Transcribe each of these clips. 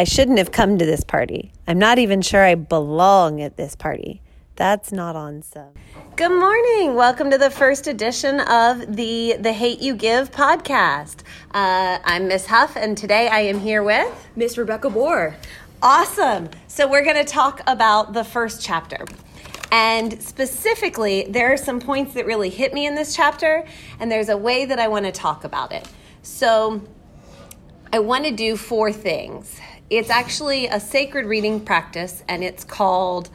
I shouldn't have come to this party. I'm not even sure I belong at this party. That's not on some. Good morning. Welcome to the first edition of the The Hate You Give podcast. Uh, I'm Miss Huff, and today I am here with Miss Rebecca Bohr. Awesome. So we're going to talk about the first chapter. And specifically, there are some points that really hit me in this chapter, and there's a way that I want to talk about it. So I want to do four things. It's actually a sacred reading practice, and it's called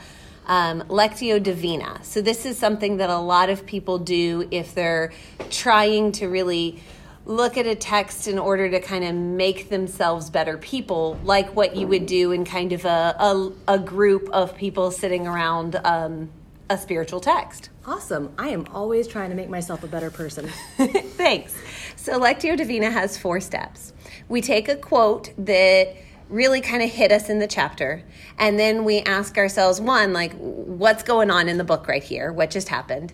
um, Lectio Divina. So, this is something that a lot of people do if they're trying to really look at a text in order to kind of make themselves better people, like what you would do in kind of a, a, a group of people sitting around um, a spiritual text. Awesome. I am always trying to make myself a better person. Thanks. So, Lectio Divina has four steps. We take a quote that really kind of hit us in the chapter. And then we ask ourselves one, like, what's going on in the book right here? What just happened?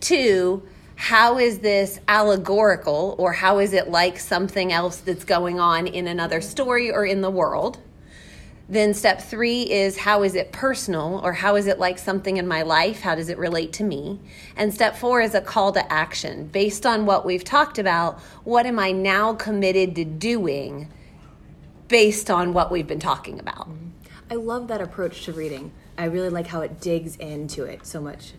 Two, how is this allegorical or how is it like something else that's going on in another story or in the world? Then step three is how is it personal or how is it like something in my life? How does it relate to me? And step four is a call to action. Based on what we've talked about, what am I now committed to doing based on what we've been talking about. I love that approach to reading. I really like how it digs into it so much.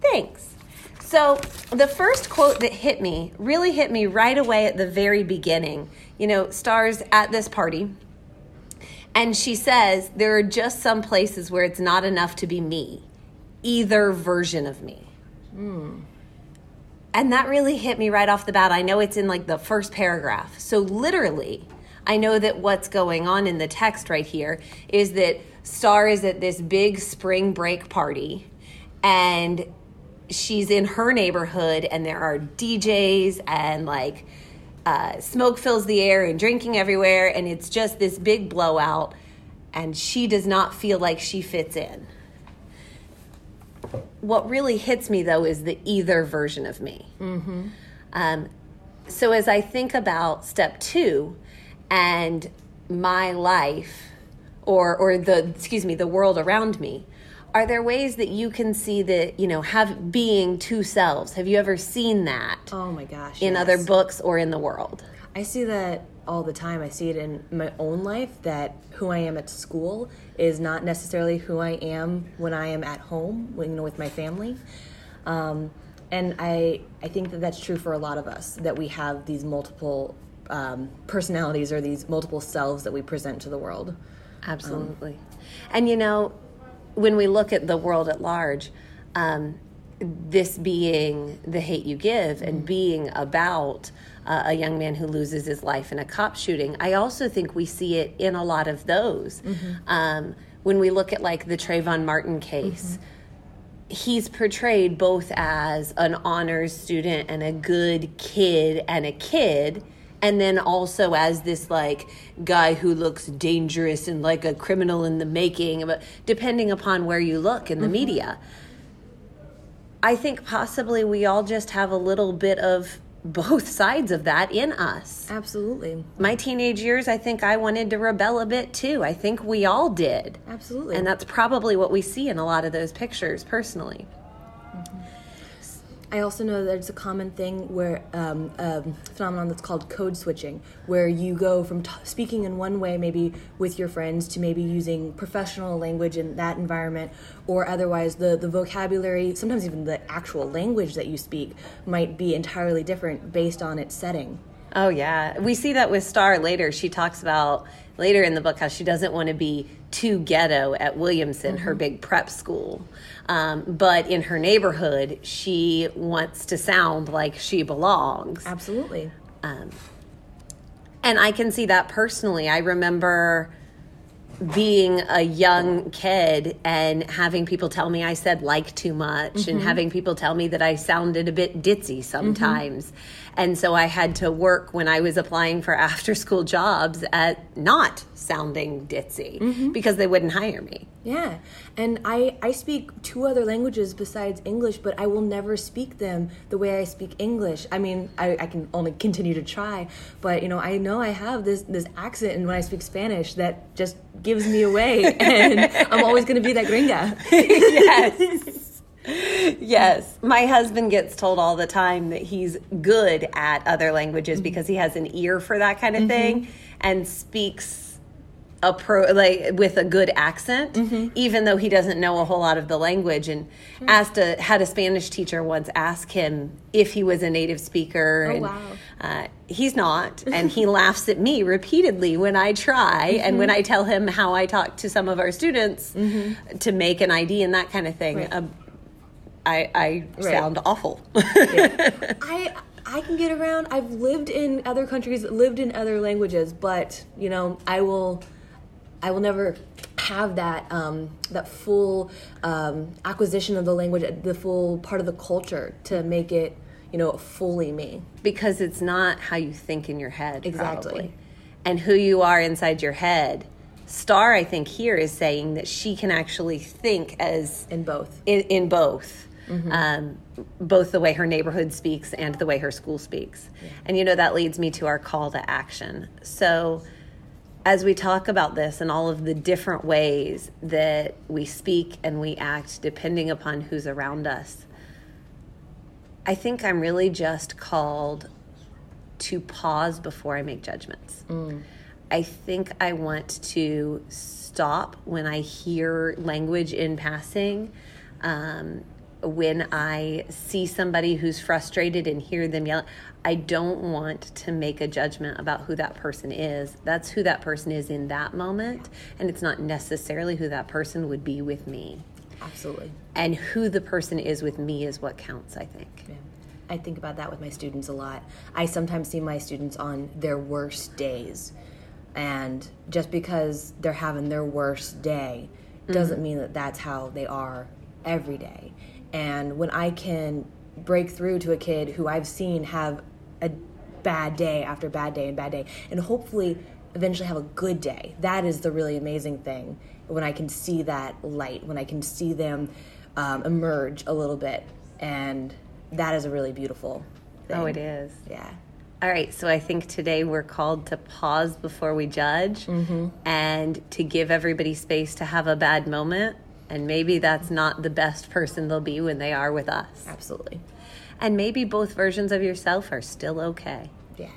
Thanks. So, the first quote that hit me really hit me right away at the very beginning. You know, Starr's at this party. And she says, There are just some places where it's not enough to be me, either version of me. Mm. And that really hit me right off the bat. I know it's in like the first paragraph. So, literally, I know that what's going on in the text right here is that Starr is at this big spring break party and she's in her neighborhood and there are DJs and like uh, smoke fills the air and drinking everywhere and it's just this big blowout and she does not feel like she fits in. What really hits me though is the either version of me. Mm-hmm. Um, so as I think about step two, and my life or or the excuse me the world around me are there ways that you can see that you know have being two selves? Have you ever seen that oh my gosh in yes. other books or in the world? I see that all the time. I see it in my own life that who i am at school is not necessarily who i am when i am at home you know with my family. Um, and i i think that that's true for a lot of us that we have these multiple um, personalities or these multiple selves that we present to the world. Absolutely. Um, and you know, when we look at the world at large, um, this being the hate you give and mm-hmm. being about uh, a young man who loses his life in a cop shooting, I also think we see it in a lot of those. Mm-hmm. Um, when we look at like the Trayvon Martin case, mm-hmm. he's portrayed both as an honors student and a good kid and a kid and then also as this like guy who looks dangerous and like a criminal in the making but depending upon where you look in the mm-hmm. media. I think possibly we all just have a little bit of both sides of that in us. Absolutely. My teenage years i think i wanted to rebel a bit too. I think we all did. Absolutely. And that's probably what we see in a lot of those pictures personally I also know that it's a common thing where um, a phenomenon that's called code switching, where you go from t- speaking in one way, maybe with your friends, to maybe using professional language in that environment, or otherwise the, the vocabulary, sometimes even the actual language that you speak, might be entirely different based on its setting. Oh, yeah. We see that with Starr later. She talks about later in the book how she doesn't want to be too ghetto at Williamson, mm-hmm. her big prep school. Um, but in her neighborhood, she wants to sound like she belongs. Absolutely. Um, and I can see that personally. I remember being a young kid and having people tell me I said like too much mm-hmm. and having people tell me that I sounded a bit ditzy sometimes. Mm-hmm. And so I had to work when I was applying for after school jobs at not sounding ditzy Mm-hmm. because they wouldn't hire me. Yeah, and I I speak two other languages besides English, but I will never speak them the way I speak English. I mean, I, I can only continue to try, but you know, I know I have this this accent, and when I speak Spanish, that just gives me away, and I'm always going to be that gringa. yes. Yes. My husband gets told all the time that he's good at other languages because he has an ear for that kind of thing and speaks a pro like with a good accent even though he doesn't know a whole lot of the language. And asked a had a Spanish teacher once ask him if he was a native speaker. And wow. uh, he's not. And he laughs at me repeatedly when i try and when i tell him how i talk to some of our students to make an id and that kind of thing. Right. um, i, I Right. sound awful. I I can get around. I've lived in other countries, lived in other languages, but you know, I will I will never have that um, that full um, acquisition of the language, the full part of the culture to make it you know fully me. because it's not how you think in your head Exactly. probably, and who you are inside your head. Starr i think here is saying that she can actually think as In both. in, in both. Um, both the way her neighborhood speaks and the way her school speaks. And you know that leads me to our call to action. So as we talk about this and all of the different ways that we speak and we act depending upon who's around us i think i'm really just called to pause before i make judgments I think I want to stop when I hear language in passing. Um, when I see somebody who's frustrated and hear them yell, I don't want to make a judgment about who that person is. That's who that person is in that moment, and it's not necessarily who that person would be with me. Absolutely. And who the person is with me is what counts, I think. Yeah. I think about that with my students a lot. I sometimes see my students on their worst days. And just because they're having their worst day mm-hmm. doesn't mean that that's how they are every day. And when I can break through to a kid who I've seen have a bad day after bad day and bad day, and hopefully eventually have a good day, that is the really amazing thing. When I can see that light, when I can see them um, emerge a little bit, and that is a really beautiful thing. Oh, it is. Yeah. All right, so I think today we're called to pause before we judge and to give everybody space to have a bad moment. And maybe that's not the best person they'll be when they are with us. Absolutely. And maybe both versions of yourself are still okay. Yeah.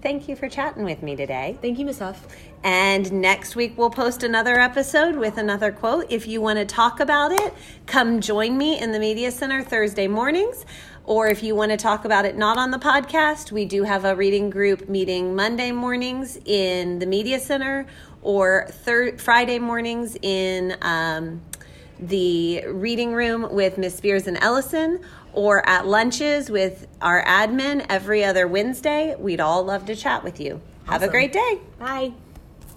Thank you for chatting with me today. Thank you, Miss Huff. And next week we'll post another episode with another quote. If you want to talk about it, come join me in the Media Center Thursday mornings. Or if you want to talk about it not on the podcast, we do have a reading group meeting Monday mornings in the Media Center or thir- Friday mornings in um, the reading room with Miss Spears and Ellison or at lunches with our admin every other Wednesday. We'd all love to chat with you. Have a great day. Bye.